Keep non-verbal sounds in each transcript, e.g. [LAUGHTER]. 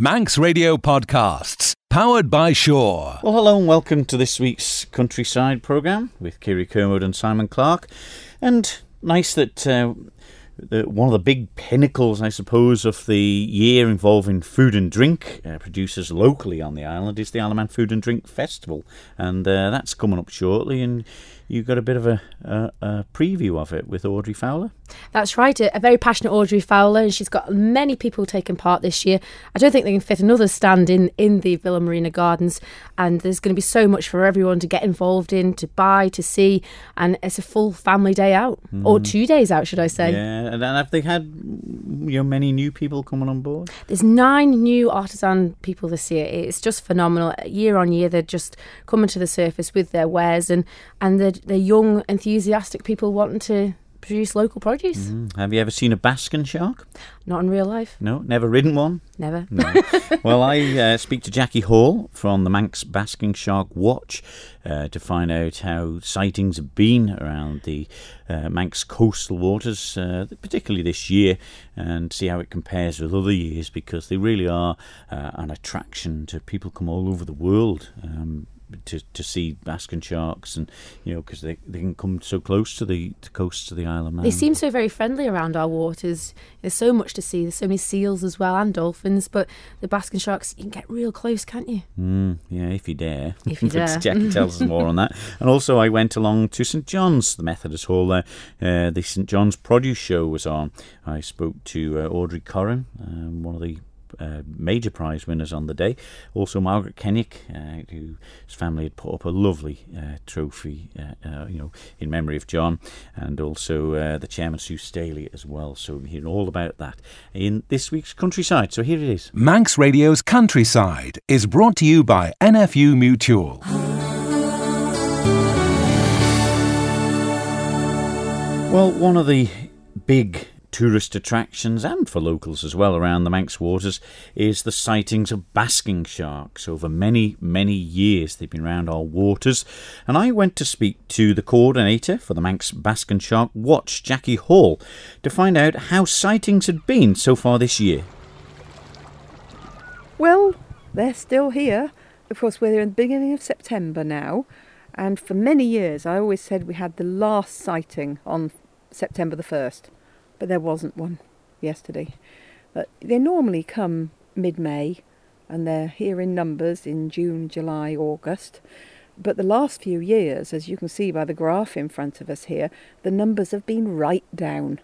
Manx Radio Podcasts, powered by Sure. Well, hello and welcome to this week's Countryside programme with Kiri Kermode and Simon Clark. And nice that uh, the, one of the big pinnacles, I suppose, of the year involving food and drink uh, producers locally on the island is the Isle of Man Food and Drink Festival. And uh, that's coming up shortly. And you got a bit of a, a, a, preview of it with Audrey Fowler. That's right, a, a, very passionate Audrey Fowler, and she's got many people taking part this year. I don't think they can fit another stand in in the Villa Marina Gardens, and there's going to be so much for everyone to get involved in, to buy, to see, and it's a full family day out, mm. or two days out, should I say? Yeah, and have they had you know many new people coming on board? There's nine new artisan people this year. It's just phenomenal. Year on year, they're just coming to the surface with their wares, and and they're they're young, enthusiastic people wanting to produce local produce. Mm. Have you ever seen a basking shark? Not in real life. No, never ridden one. Never. No. [LAUGHS] well, I uh, speak to Jackie Hall from the Manx Basking Shark Watch uh, to find out how sightings have been around the uh, Manx coastal waters, uh, particularly this year, and see how it compares with other years because they really are uh, an attraction to people come all over the world. Um, to, to see basking sharks and you know because they, they can come so close to the to coast of the Isle of Man. They seem so very friendly around our waters. There's so much to see. There's so many seals as well and dolphins, but the basking sharks you can get real close, can't you? Mm, yeah, if you dare. If you [LAUGHS] dare. Jackie tells us more on that. And also, I went along to St John's, the Methodist Hall there. Uh, the St John's Produce Show was on. I spoke to uh, Audrey Corrin, um, one of the uh, major prize winners on the day. Also, Margaret Kennick, uh, whose family had put up a lovely uh, trophy, uh, uh, you know, in memory of John, and also uh, the chairman Sue Staley as well. So, we hear all about that in this week's Countryside. So, here it is. Manx Radio's Countryside is brought to you by NFU Mutual. Well, one of the big tourist attractions and for locals as well around the Manx waters is the sightings of basking sharks. Over many, many years they've been around our waters, and I went to speak to the coordinator for the Manx Basking Shark Watch, Jackie Hall, to find out how sightings had been so far this year. Well, they're still here. Of course, we're in the beginning of September now, and for many years I always said we had the last sighting on September the 1st but there wasn't one yesterday. But they normally come mid May and they're here in numbers in June, July, August. But the last few years, as you can see by the graph in front of us here, the numbers have been right down.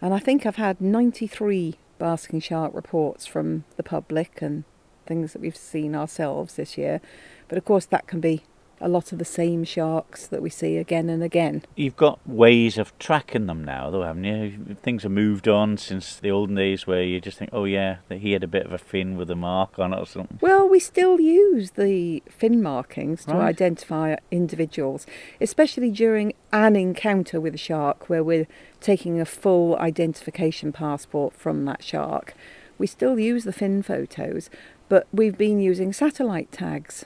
And I think I've had 93 basking shark reports from the public and things that we've seen ourselves this year. But of course, that can be a lot of the same sharks that we see again and again. You've got ways of tracking them now, though, haven't you? Things have moved on since the olden days where you just think, oh, yeah, that he had a bit of a fin with a mark on it or something. Well, we still use the fin markings to right. identify individuals, especially during an encounter with a shark where we're taking a full identification passport from that shark. We still use the fin photos, but we've been using satellite tags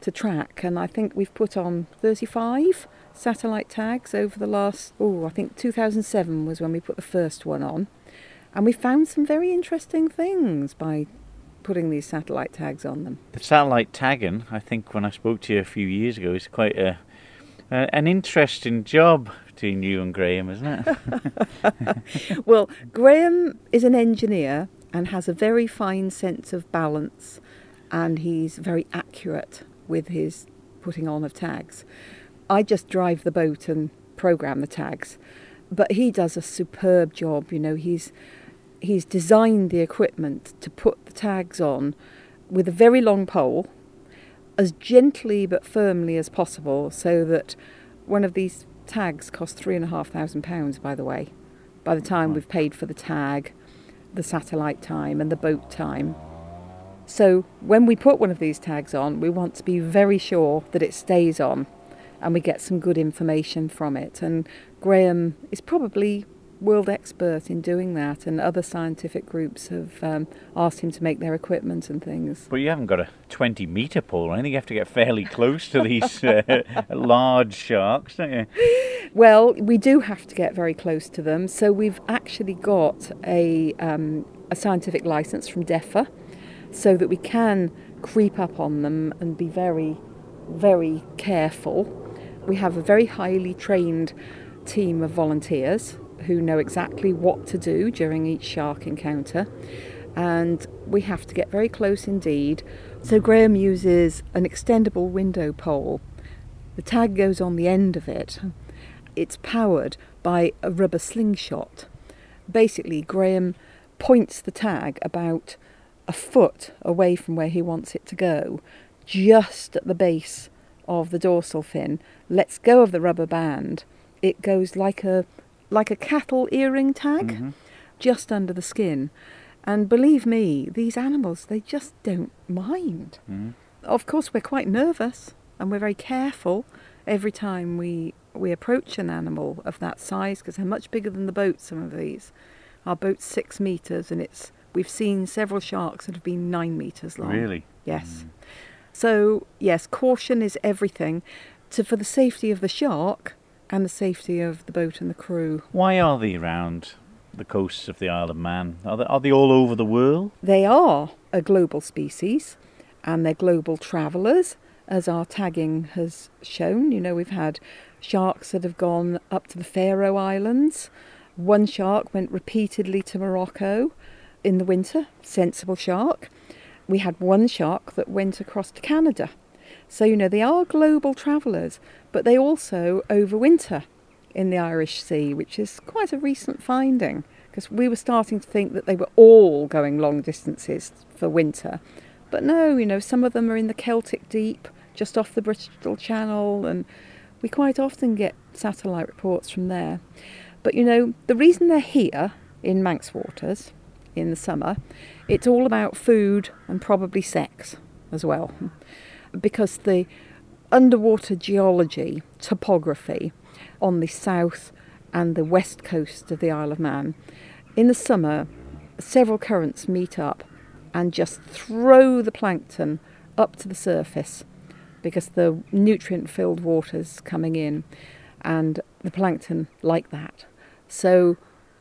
to track, and I think we've put on 35 satellite tags over the last, oh, I think 2007 was when we put the first one on. And we found some very interesting things by putting these satellite tags on them. The satellite tagging, I think when I spoke to you a few years ago, is quite a, a an interesting job between you and Graham, isn't it? [LAUGHS] well, Graham is an engineer and has a very fine sense of balance and he's very accurate with his putting on of tags. I just drive the boat and program the tags, but he does a superb job. You know, he's he's designed the equipment to put the tags on with a very long pole, as gently but firmly as possible, so that one of these tags costs three and a half thousand pounds. By the way, by the time we've paid for the tag, the satellite time, and the boat time. So when we put one of these tags on, we want to be very sure that it stays on and we get some good information from it. And Graham is probably world expert in doing that, and other scientific groups have um, asked him to make their equipment and things. But you haven't got a 20 metre pole, I think you have to get fairly close to these uh, [LAUGHS] large sharks, don't you? Well, we do have to get very close to them, so we've actually got a, um, a scientific license from DEFA so that we can creep up on them and be very, very careful. We have a very highly trained team of volunteers who know exactly what to do during each shark encounter, and we have to get very close indeed. So, Graham uses an extendable window pole. The tag goes on the end of it. It's powered by a rubber slingshot. Basically, Graham points the tag about a foot away from where he wants it to go, just at the base of the dorsal fin, lets go of the rubber band. It goes like a like a cattle earring tag, Mm-hmm. just under the skin. And believe me, these animals they just don't mind. Mhm. Of course, we're quite nervous and we're very careful every time we we approach an animal of that size because they're much bigger than the boat. Some of these, our boat's six meters, and it's we've seen several sharks that have been nine meters long. Really? Yes. Hmm. So yes, caution is everything, to for the safety of the shark and the safety of the boat and the crew. Why are they around the coasts of the Isle of Man? Are they, are they all over the world? They are a global species and they're global travellers, as our tagging has shown. You know, we've had sharks that have gone up to the Faroe Islands. One shark went repeatedly to Morocco in the winter, sensible shark. We had one shark that went across to Canada. So, you know, they are global travellers, but they also overwinter in the Irish Sea, which is quite a recent finding because we were starting to think that they were all going long distances for winter. But no, you know, some of them are in the Celtic Deep, just off the Bristol Channel, and we quite often get satellite reports from there. But you know, the reason they're here in Manx waters in the summer, it's all about food and probably sex as well. Because the underwater geology, topography on the south and the west coast of the Isle of Man, in the summer, several currents meet up and just throw the plankton up to the surface because the nutrient filled water's coming in and the plankton like that. So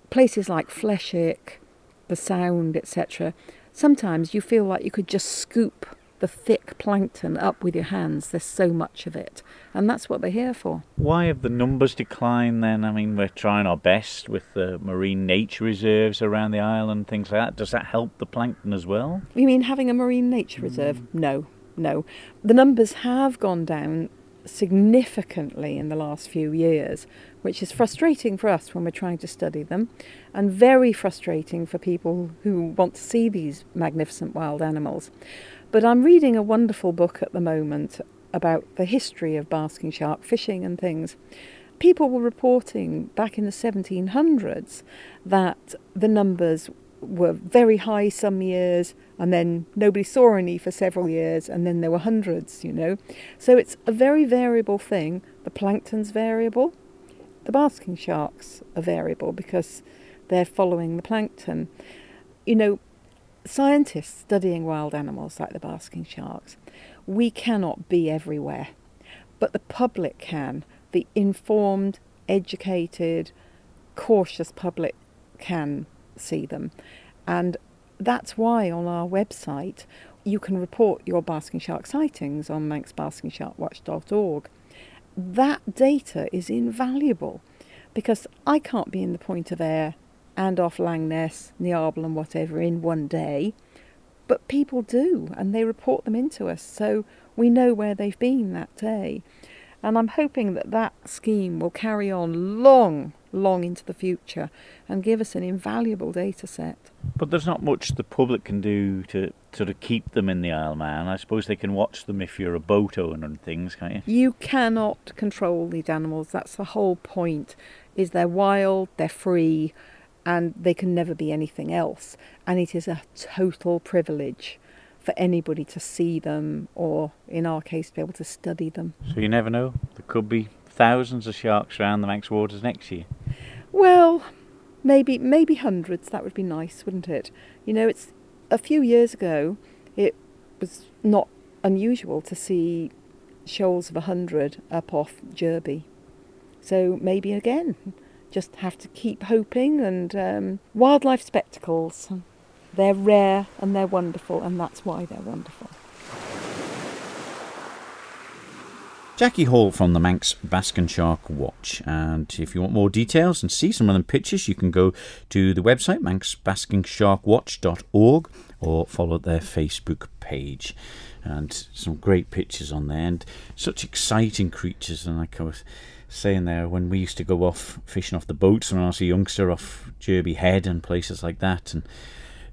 places like Fleshwick, the Sound, etc., sometimes you feel like you could just scoop the thick plankton up with your hands. There's so much of it. And that's what they're here for. Why have the numbers declined then? I mean, we're trying our best with the marine nature reserves around the island, things like that. Does that help the plankton as well? You mean having a marine nature reserve? Mm. No, no. The numbers have gone down significantly in the last few years, which is frustrating for us when we're trying to study them, and very frustrating for people who want to see these magnificent wild animals. But I'm reading a wonderful book at the moment about the history of basking shark fishing and things. People were reporting back in the 1700s that the numbers were very high some years and then nobody saw any for several years and then there were hundreds, you know. So it's a very variable thing. The plankton's variable. The basking sharks are variable because they're following the plankton. You know, scientists studying wild animals like the basking sharks, we cannot be everywhere, but the public can. The informed, educated, cautious public can see them. And that's why on our website you can report your basking shark sightings on manxbaskingsharkwatch.org. That data is invaluable because I can't be in the Point of Ayre and off Langness, Niarbyl, and whatever in one day, but people do and they report them into us so we know where they've been that day. And I'm hoping that that scheme will carry on long, long into the future and give us an invaluable data set. But there's not much the public can do to sort of keep them in the Isle of Man. I suppose they can watch them if you're a boat owner and things, can't you? You cannot control these animals. That's the whole point. Is they're wild, they're free, and they can never be anything else. And it is a total privilege for anybody to see them or in our case be able to study them. So you never know. There could be thousands of sharks around the Manx waters next year. Well, maybe maybe hundreds. That would be nice, wouldn't it? You know, it's a few years ago. It was not unusual to see shoals of a hundred up off Jurby. So maybe again, just have to keep hoping and um, wildlife spectacles. they're rare and they're wonderful, and that's why they're wonderful. Jackie Hall from the Manx Basking Shark Watch. And if you want more details and see some of them pictures, you can go to the website manxbaskingsharkwatch.org or follow their Facebook page. And some great pictures on there and such exciting creatures. And like I was saying there, when we used to go off fishing off the boats when I was a youngster off Derby Head and places like that, and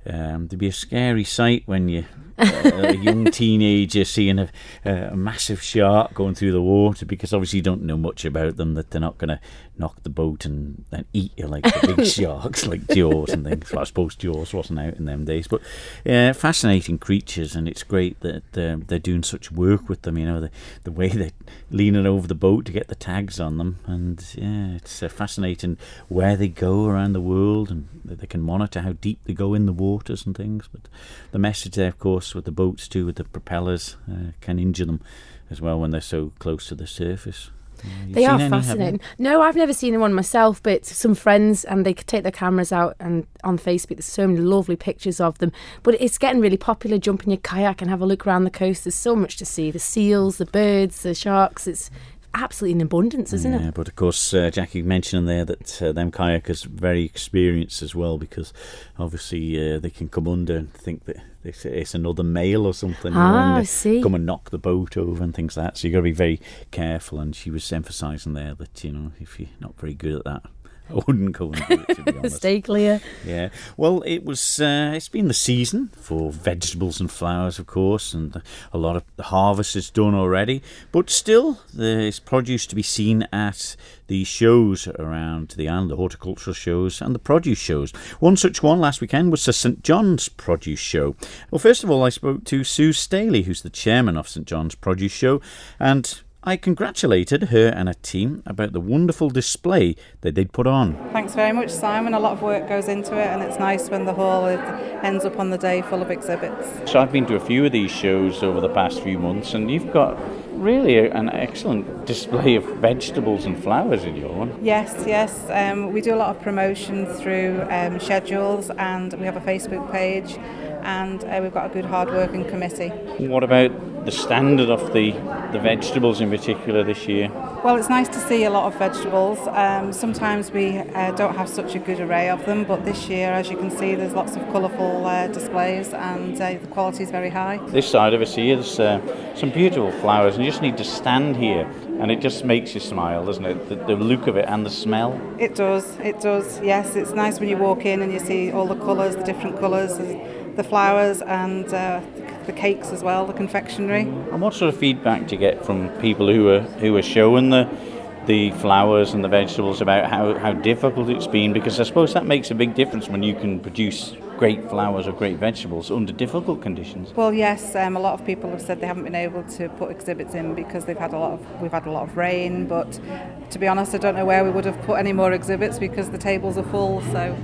um, there'd be a scary sight when you a young [LAUGHS] teenager seeing a, a, massive shark going through the water because obviously you don't know much about them that they're not going to knock the boat and then eat you like the big [LAUGHS] sharks like Jaws and things. Well, I suppose Jaws wasn't out in them days, but yeah, fascinating creatures, and it's great that they're, they're doing such work with them. You know, the the way they're leaning over the boat to get the tags on them, and yeah, it's uh, fascinating where they go around the world, and they can monitor how deep they go in the waters and things. But the message there, of course, with the boats too, with the propellers, uh, can injure them as well when they're so close to the surface. they are any, fascinating. No, I've never seen one myself, but some friends and they take their cameras out and on Facebook. There's so many lovely pictures of them. But it's getting really popular. Jump in your kayak and have a look around the coast. There's so much to see: the seals, the birds, the sharks. It's absolutely in abundance, isn't it? yeah, it? But of course, uh, Jackie mentioned there that uh, them kayakers very experienced as well because obviously uh, they can come under and think that it's, it's another male or something. Ah, I see. Come and knock the boat over and things like that. So you've got to be very careful. And she was emphasising there that you know if you're not very good at that, I wouldn't and do to be [LAUGHS] honest. Stay clear. Yeah. Well, it was. Uh, it's been the season for vegetables and flowers, of course, and a lot of the harvest is done already. But still, there's produce to be seen at the shows around the island, the horticultural shows and the produce shows. One such one last weekend was the St John's Produce Show. Well, first of all, I spoke to Sue Staley, who's the chairman of St John's Produce Show, and I congratulated her and her team about the wonderful display that they'd put on. Thanks very much, Simon. A lot of work goes into it, and it's nice when the hall ends up on the day full of exhibits. So, I've been to a few of these shows over the past few months, and you've got really an excellent display of vegetables and flowers in your one. Yes, yes. Um, we do a lot of promotion through um, schedules, and we have a Facebook page and uh, we've got a good hard working committee. What about the standard of the, the vegetables in particular this year? Well, it's nice to see a lot of vegetables. Um, sometimes we uh, don't have such a good array of them, but this year, as you can see, there's lots of colourful uh, displays and uh, the quality is very high. This side of us here, there's uh, some beautiful flowers, and you just need to stand here and it just makes you smile, doesn't it? The, the, look of it and the smell. It does, it does. Yes, it's nice when you walk in and you see all the colours, the different colours the flowers and uh, the cakes as well, the confectionery. And what sort of feedback do you get from people who are who are showing the the flowers and the vegetables about how, how difficult it's been? Because I suppose that makes a big difference when you can produce great flowers or great vegetables under difficult conditions. Well, yes, um, a lot of people have said they haven't been able to put exhibits in because they've had a lot of we've had a lot of rain. But to be honest, I don't know where we would have put any more exhibits because the tables are full. So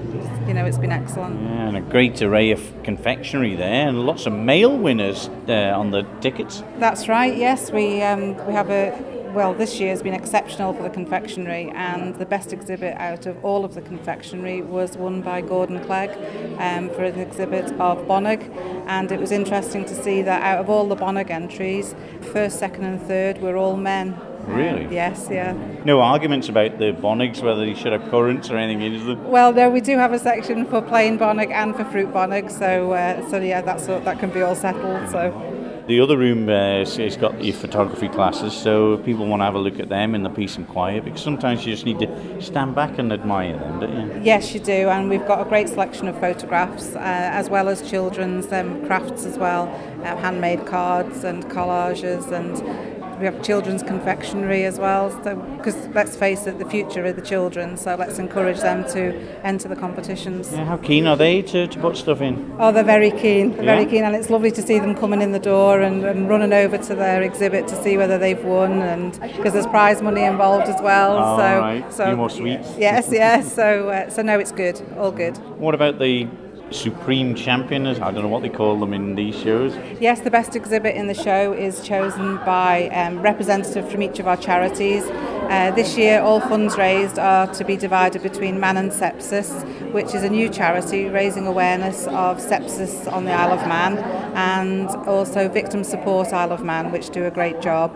you know, it's been excellent. Yeah, and a great array of confectionery there, and lots of male winners there on the tickets. That's right. Yes, we um, we have a well, this year has been exceptional for the confectionery, and the best exhibit out of all of the confectionery was won by Gordon Clegg um, for an exhibit of Bonnag. And it was interesting to see that out of all the Bonnag entries, first, second, and third were all men. Really? Yes, yeah. No arguments about the Bonnags, whether you should have currants or anything in them? Well, no, we do have a section for plain Bonnag and for fruit Bonnag, so uh, so yeah, that's that can be all settled. So. The other room uh, has got your photography classes, so people want to have a look at them in the peace and quiet because sometimes you just need to stand back and admire them, don't you? Yes, you do, and we've got a great selection of photographs uh, as well as children's um, crafts as well, uh, handmade cards and collages and we have children's confectionery as well. So, because let's face it, the future are the children. So let's encourage them to enter the competitions. Yeah, how keen are they to, to put stuff in? Oh, they're very keen. They're yeah. very keen, and it's lovely to see them coming in the door and, and running over to their exhibit to see whether they've won, and because there's prize money involved as well. Oh, so, right. so more sweets. Yes, yes. So, uh, so no, it's good. All good. What about the supreme champion, I don't know what they call them in these shows. Yes, the best exhibit in the show is chosen by um, representative from each of our charities. Uh, this year, all funds raised are to be divided between Man and Sepsis, which is a new charity raising awareness of sepsis on the Isle of Man, and also Victim Support Isle of Man, which do a great job.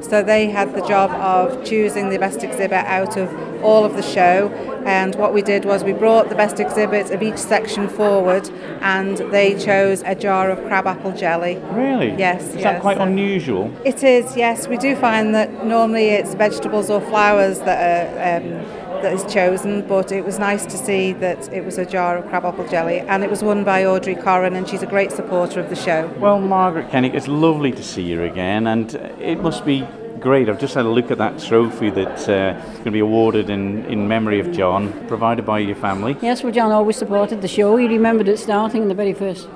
So they had the job of choosing the best exhibit out of all of the show. And what we did was we brought the best exhibits of each section forward, and they chose a jar of crabapple jelly. Really? Yes. Is yes. that quite unusual? It is, yes. We do find that normally it's vegetables or flowers that are. Um, that is chosen, but it was nice to see that it was a jar of crabapple jelly, and it was won by Audrey Corrin, and she's a great supporter of the show. Well, Margaret Kennick, it's lovely to see you again, and it must be great. I've just had a look at that trophy that's uh, going to be awarded in, in memory of John, provided by your family. Yes, well, John always supported the show. He remembered it starting in the very first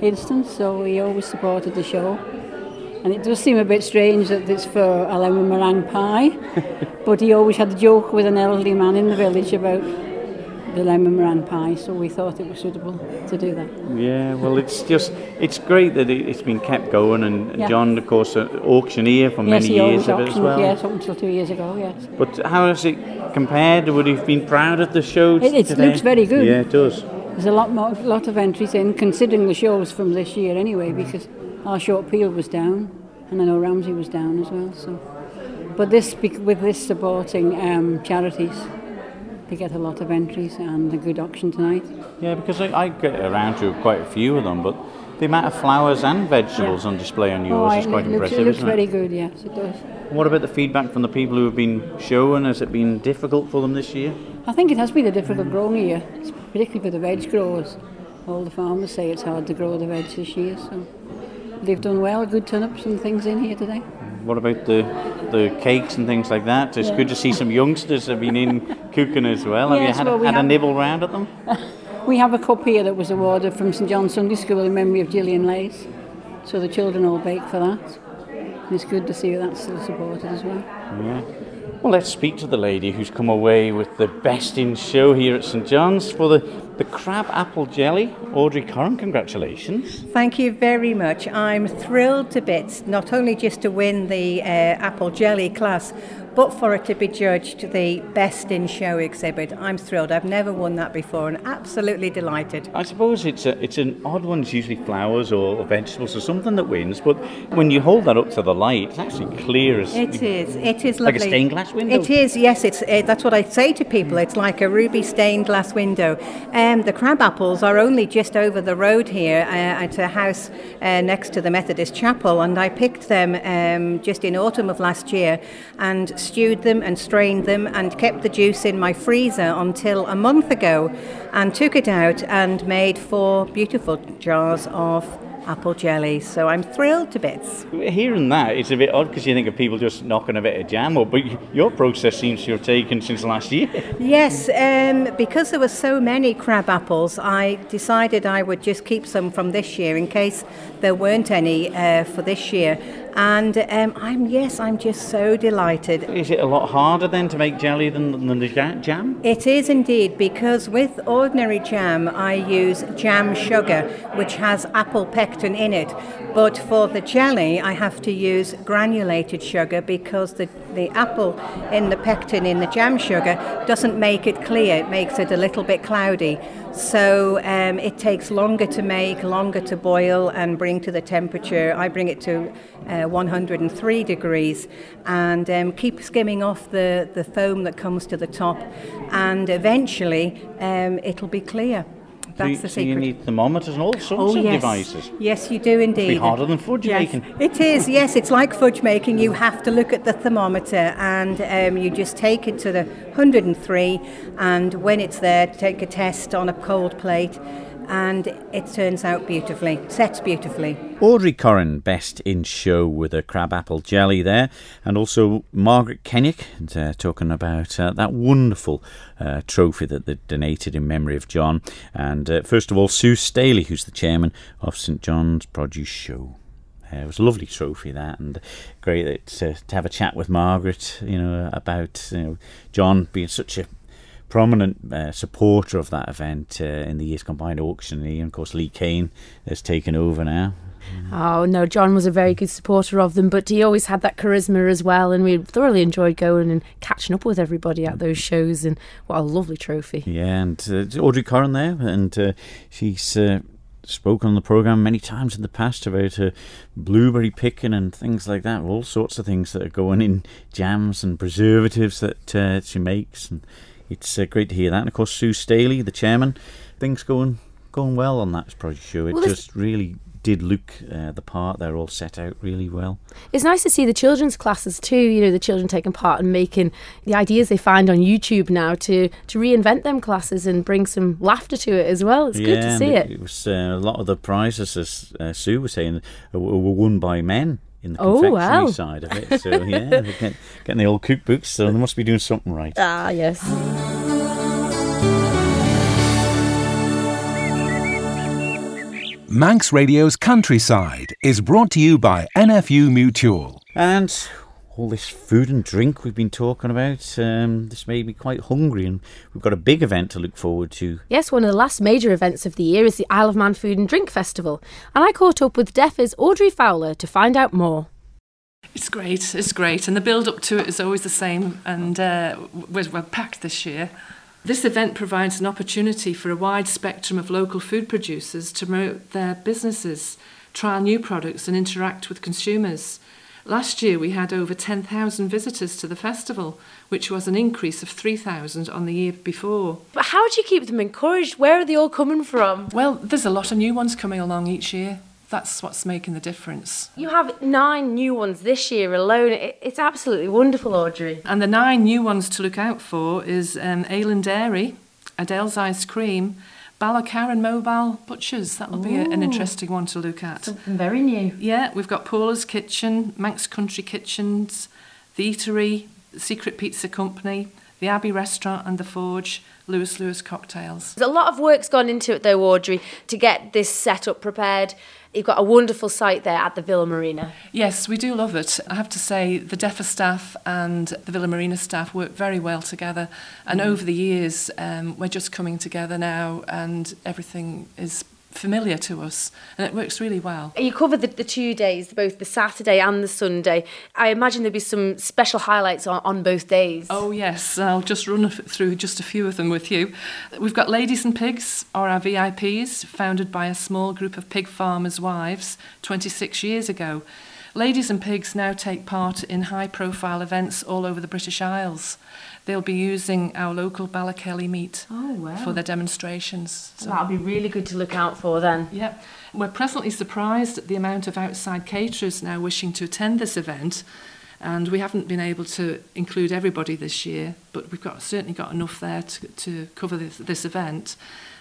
instance, so he always supported the show. And it does seem a bit strange that it's for a lemon meringue pie, [LAUGHS] but he always had a joke with an elderly man in the village about the lemon meringue pie, so we thought it was suitable to do that. Yeah, well, it's just, it's great that it, it's been kept going, and Yeah. John, of course, an auctioneer for yes, many years of it as well. yes, up until two years ago, yes. But how has it compared? Would you have been proud of the show It- looks very good. Yeah, it does. There's a lot more, lot of entries in, considering the shows from this year anyway, because our short peel was down, and I know Ramsey was down as well. So, but this with this supporting um, charities, they get a lot of entries and a good auction tonight. Yeah, because I, I get around to quite a few of them, but the amount of flowers and vegetables Yeah. on display on Oh, yours I- is quite it looks, impressive, it looks very it? good. Yes, it does. What about the feedback from the people who have been showing? Has it been difficult for them this year? I think it has been a difficult growing year, particularly for the veg growers. All the farmers say it's hard to grow the veg this year, so they've done well. Good turnips and things in here today. What about the the cakes and things like that? It's Yeah. good to see some youngsters have been in cooking as well. Have Yes, you had, well, we had a nibble round at them? [LAUGHS] We have a cup here that was awarded from St John's Sunday School in memory of Gillian Lace. So the children all bake for that. And it's good to see that's still supported as well. Yeah. Well, let's speak to the lady who's come away with the best in show here at St John's for the, the crab apple jelly. Audrey Corrin, congratulations. Thank you very much. I'm thrilled to bits, not only just to win the uh, apple jelly class, but for it to be judged the best in show exhibit. I'm thrilled. I've never won that before and absolutely delighted. I suppose it's a, it's an odd one. It's usually flowers or, or vegetables or something that wins. But when you hold that up to the light, it's actually clear as It is. It is lovely. Like a stained glass window? It is. Yes. It's. Uh, that's what I say to people. It's like a ruby stained glass window. Um, the crab apples are only just over the road here uh, at a house uh, next to the Methodist Chapel, and I picked them um, just in autumn of last year and stewed them and strained them and kept the juice in my freezer until a month ago, and took it out and made four beautiful jars of apple jelly. So I'm thrilled to bits. Hearing that, it's a bit odd because you think of people just knocking a bit of jam up, but your process seems to have taken since last year. Yes, um, because there were so many crab apples, I decided I would just keep some from this year in case there weren't any uh, for this year. And um, I'm yes, I'm just so delighted. Is it a lot harder then to make jelly than, than the jam? It is indeed because with ordinary jam I use jam sugar, which has apple pectin in it. But for the jelly, I have to use granulated sugar because the, the apple in the pectin in the jam sugar doesn't make it clear, it makes it a little bit cloudy. So um, it takes longer to make, longer to boil, and bring to the temperature. I bring it to uh, 103 degrees and um, keep skimming off the, the foam that comes to the top, and eventually um, it'll be clear. So That's you, the so you need thermometers and all sorts Oh, of yes. devices. Yes, you do indeed. harder than fudge Yes, making. It is, yes. It's like fudge making. You have to look at the thermometer and um, you just take it to the 103, and when it's there, take a test on a cold plate, and it turns out beautifully, sets beautifully. Audrey Corrin, best in show with a crab apple jelly there, and also Margaret Kennick uh, talking about uh, that wonderful uh, trophy that they donated in memory of John. And uh, first of all, Sue Staley, who's the chairman of St John's Produce Show. Uh, it was a lovely trophy that, and great uh, to have a chat with Margaret, you know, about you know John being such a prominent uh, supporter of that event uh, in the years gone by, auctioneer, and of course Lee Kane has taken over now. Oh no, John was a very good supporter of them, but he always had that charisma as well, and we thoroughly enjoyed going and catching up with everybody at those shows. And what a lovely trophy! Yeah, and uh, Audrey Corrin there, and uh, she's uh, spoken on the program many times in the past about uh, blueberry picking and things like that. All sorts of things that are going in jams and preservatives that uh, she makes, and it's uh, great to hear that. And of course, Sue Staley, the chairman, things going going well on that project show. It Well, just really did look uh, the part. They're all set out really well. It's nice to see the children's classes too. You know, the children taking part and making the ideas they find on YouTube now to to reinvent them classes and bring some laughter to it as well. It's good to see it, it. was uh, a lot of the prizes, as uh, Sue was saying, were won by men in the Oh, confectionery wow. side of it. So yeah, they're getting, getting the old cookbooks, so they must be doing something right. Ah, yes. Manx Radio's Countryside is brought to you by NFU Mutual. And all this food and drink we've been talking about, um, this made me quite hungry, and we've got a big event to look forward to. Yes, one of the last major events of the year is the Isle of Man Food and Drink Festival, and I caught up with DEFA's Audrey Fowler to find out more. It's great, it's great. And the build up to it is always the same, and uh, we're, we're packed this year. This event provides an opportunity for a wide spectrum of local food producers to promote their businesses, trial new products, and interact with consumers. Last year, we had over 10,000 visitors to the festival, which was an increase of 3,000 on the year before. But how do you keep them encouraged? Where are they all coming from? Well, there's a lot of new ones coming along each year. That's what's making the difference. You have nine new ones this year alone. It's absolutely wonderful, Audrey. And the nine new ones to look out for is um, Aylan Dairy, Adele's Ice Cream, Balacaran Mobile Butchers. That'll be a, an interesting one to look at. Something very new. Yeah, we've got Paula's Kitchen, Manx Country Kitchens, The Eatery, Secret Pizza Company, The Abbey Restaurant and The Forge, Lewis Lewis Cocktails. There's a lot of work's gone into it, though, Audrey, to get this setup prepared. You've got a wonderful site there at the Villa Marina. Yes, we do love it. I have to say, the DEFA staff and the Villa Marina staff work very well together. And over the years, um, we're just coming together now, and everything is familiar to us, and it works really well. You covered the, the two days, both the Saturday and the Sunday. I imagine there'll be some special highlights on, on both days. Oh, yes, I'll just run through just a few of them with you. We've got Ladies and Pigs, or our VIPs, founded by a small group of pig farmers' wives 26 years ago. Ladies and Pigs now take part in high profile events all over the British Isles. They'll be using our local Ballakelly meat Oh, wow. for their demonstrations. So- That'll be really good to look out for then. yeah, we're presently surprised at the amount of outside caterers now wishing to attend this event, and we haven't been able to include everybody this year, but we've got certainly got enough there to, to cover this, this event,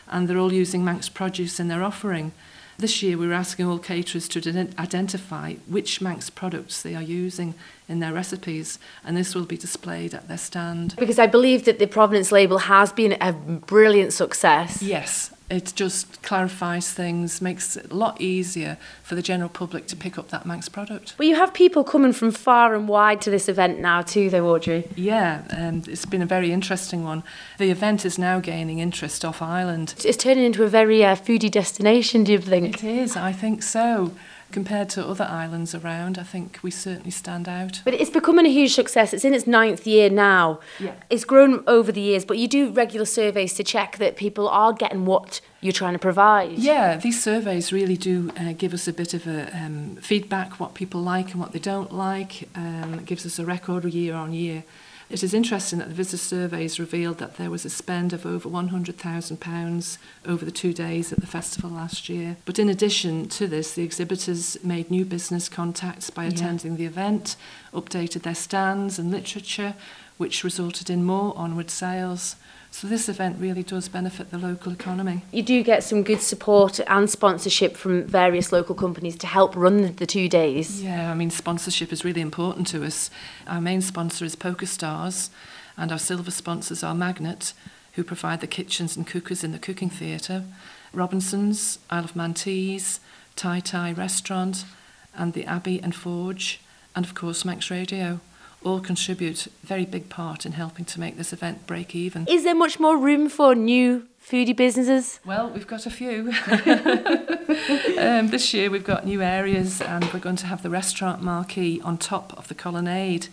and they're all using Manx produce in their offering. This year, we're asking all caterers to ident- identify which Manx products they are using in their recipes, and this will be displayed at their stand. Because I believe that the Provenance label has been a brilliant success. Yes, it just clarifies things, makes it a lot easier for the general public to pick up that Manx product. Well, you have people coming from far and wide to this event now too, though, Audrey. Yeah, um, it's been a very interesting one. The event is now gaining interest off island. It's turning into a very uh, foodie destination, do you think? It is, I think so. Compared to other islands around, I think we certainly stand out. But it's becoming a huge success. It's in its ninth year now. Yeah. It's grown over the years, but you do regular surveys to check that people are getting what you're trying to provide. Yeah, these surveys really do uh, give us a bit of a um, feedback what people like and what they don't like. Um, it gives us a record year on year. It is interesting that the visitor surveys revealed that there was a spend of over £100,000 over the two days at the festival last year. But in addition to this, the exhibitors made new business contacts by attending yeah. the event, updated their stands and literature, which resulted in more onward sales. So this event really does benefit the local economy. You do get some good support and sponsorship from various local companies to help run the two days. Yeah, I mean, sponsorship is really important to us. Our main sponsor is Poker Stars, and our silver sponsors are Magnet, who provide the kitchens and cookers in the cooking theatre, Robinson's, Isle of Man Teas, Tai Tai Restaurant, and the Abbey and Forge, and of course Manx Radio. All contribute a very big part in helping to make this event break even. Is there much more room for new foodie businesses? Well, we've got a few. [LAUGHS] um, this year we've got new areas and we're going to have the restaurant marquee on top of the colonnade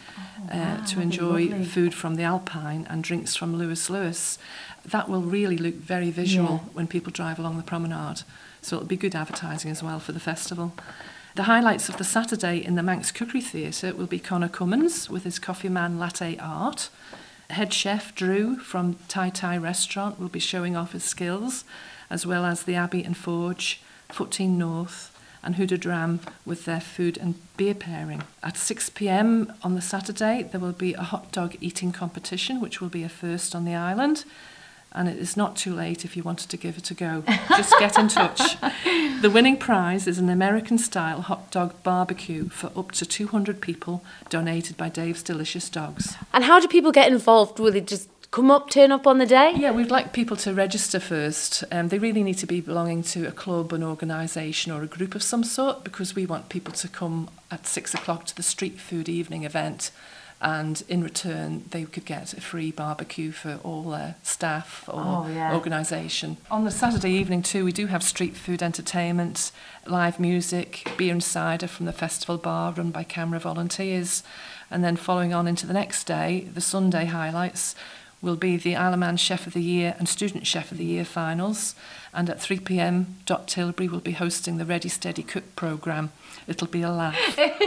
uh, wow, to enjoy lovely. food from the Alpine and drinks from Lewis Lewis. That will really look very visual Yeah. when people drive along the promenade. So it'll be good advertising as well for the festival. The highlights of the Saturday in the Manx Cookery Theatre will be Connor Cummins with his Coffee Man Latte Art. Head chef Drew from Tai Tai Restaurant will be showing off his skills, as well as the Abbey and Forge, Fourteen North, and Hooded Ram with their food and beer pairing. At 6 pm on the Saturday, there will be a hot dog eating competition, which will be a first on the island. And it is not too late if you wanted to give it a go. [LAUGHS] Just get in touch. The winning prize is an American style hot dog barbecue for up to 200 people, donated by Dave's Delicious Dogs. And how do people get involved? Will they just come up, turn up on the day? Yeah, we'd like people to register first. Um, they really need to be belonging to a club, an organisation, or a group of some sort because we want people to come at six o'clock to the street food evening event. And in return, they could get a free barbecue for all their staff or Oh, yeah. organisation. On the Saturday evening, too, we do have street food entertainment, live music, beer and cider from the festival bar run by CAMRA volunteers. And then following on into the next day, the Sunday highlights will be the Isle of Man Chef of the Year and Student Chef of the Year finals. And at 3 pm, Dot Tilbury will be hosting the Ready Steady Cook programme. It'll be a laugh.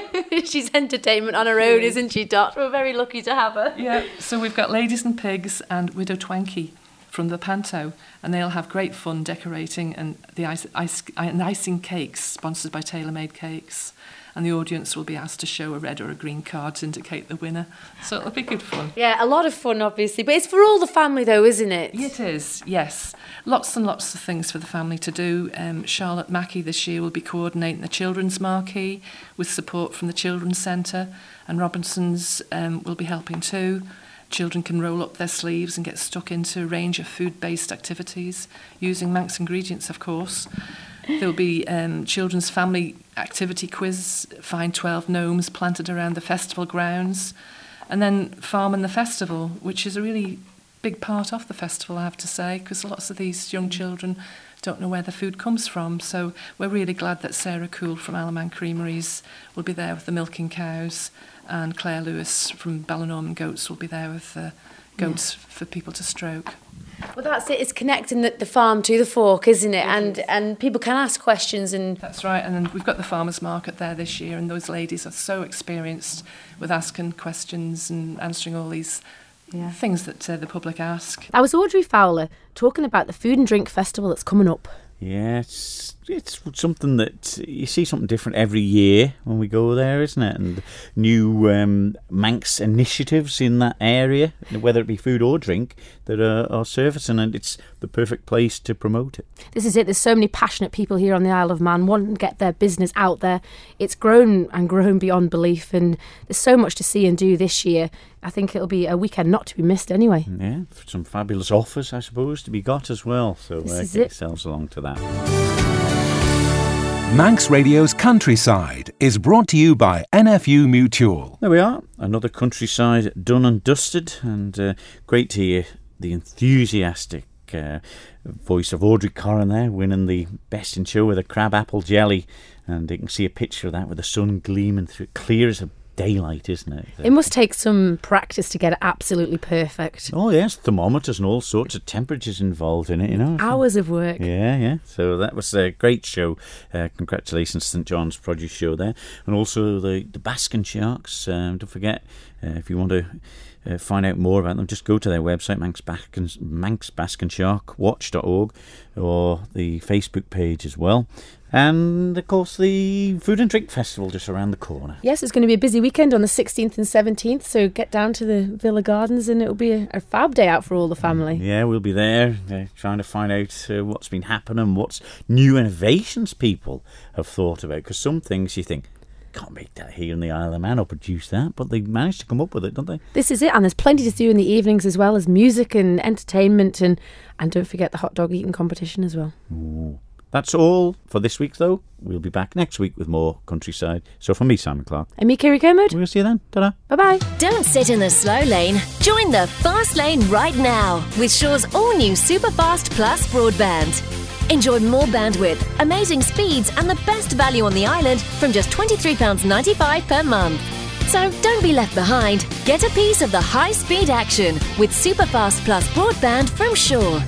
[LAUGHS] She's entertainment on her own, isn't she, Dot? We're very lucky to have her. yeah, so we've got Ladies and Pigs and Widow Twankey from the Panto, and they'll have great fun decorating and the ice, ice, and icing cakes sponsored by Tailor Made Cakes. And the audience will be asked to show a red or a green card to indicate the winner. So it'll be good fun. Yeah, a lot of fun, obviously. But it's for all the family, though, isn't it? It is, yes. Lots and lots of things for the family to do. Um, Charlotte Mackey this year will be coordinating the Children's Marquee with support from the Children's Centre, and Robinson's um, will be helping too. Children can roll up their sleeves and get stuck into a range of food based activities using Manx ingredients, of course. There will be um, children's family activity quiz, find 12 gnomes planted around the festival grounds, and then Farm and the Festival, which is a really big part of the festival, I have to say, because lots of these young children don't know where the food comes from. So we're really glad that Sarah Cool from Alaman Creameries will be there with the milking cows, and Claire Lewis from Ballinorman Goats will be there with the goats for people to stroke. Well, that's it. It's connecting the, the farm to the fork, isn't it? And and people can ask questions and That's right, and then we've got the farmers market there this year, and those ladies are so experienced with asking questions and answering all these things that uh, the public ask. That was Audrey Fowler talking about the food and drink festival that's coming up. Yeah, it's something that you see something different every year when we go there, isn't it? And new um, Manx initiatives in that area, whether it be food or drink, that are, are surfacing, and it's the perfect place to promote it. This is it. There's so many passionate people here on the Isle of Man wanting to get their business out there. It's grown and grown beyond belief, and there's so much to see and do this year. I think it'll be a weekend not to be missed anyway. Yeah, some fabulous offers, I suppose, to be got as well. So uh, get it. yourselves along to that. Manx Radio's Countryside is brought to you by NFU Mutual. There we are, another countryside done and dusted, and uh, great to hear the enthusiastic uh, voice of Audrey Corrin there, winning the best in show with a crab apple jelly, and you can see a picture of that with the sun gleaming through, clear as a daylight, isn't it? It must take some practice to get it absolutely perfect. Oh yes, thermometers and all sorts of temperatures involved in it, you know. Hours of work. Yeah, yeah. So that was a great show. Uh, congratulations, St John's Produce Show there, and also the the Baskin Sharks. Um, don't forget uh, if you want to. Uh, find out more about them, just go to their website, Manx Baskin, manxbaskinsharkwatch.org, or the Facebook page as well. And of course, the Food and Drink Festival just around the corner. Yes, it's going to be a busy weekend on the 16th and 17th, so get down to the Villa Gardens and it'll be a, a fab day out for all the family. Yeah, we'll be there uh, trying to find out uh, what's been happening, what's new innovations people have thought about. Because some things you think, can't make that here in the Isle of Man or produce that, but they managed to come up with it, don't they? This is it, and there's plenty to do in the evenings as well as music and entertainment, and and don't forget the hot dog eating competition as well. Ooh, That's all for this week, though. We'll be back next week with more countryside. So from me, Simon Clark. And me, Kiri Kermode. We'll see you then. Ta-da. Bye bye. Don't sit in the slow lane. Join the fast lane right now with Sure's all new Superfast Plus broadband. Enjoy more bandwidth, amazing speeds, and the best value on the island from just £23.95 per month. So don't be left behind. Get a piece of the high speed action with Superfast Plus broadband from Shaw.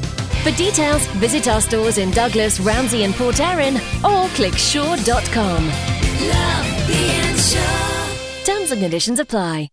For details, visit our stores in Douglas, Ramsey, and Port Erin or click sure.com. Love being Sure. Terms and conditions apply.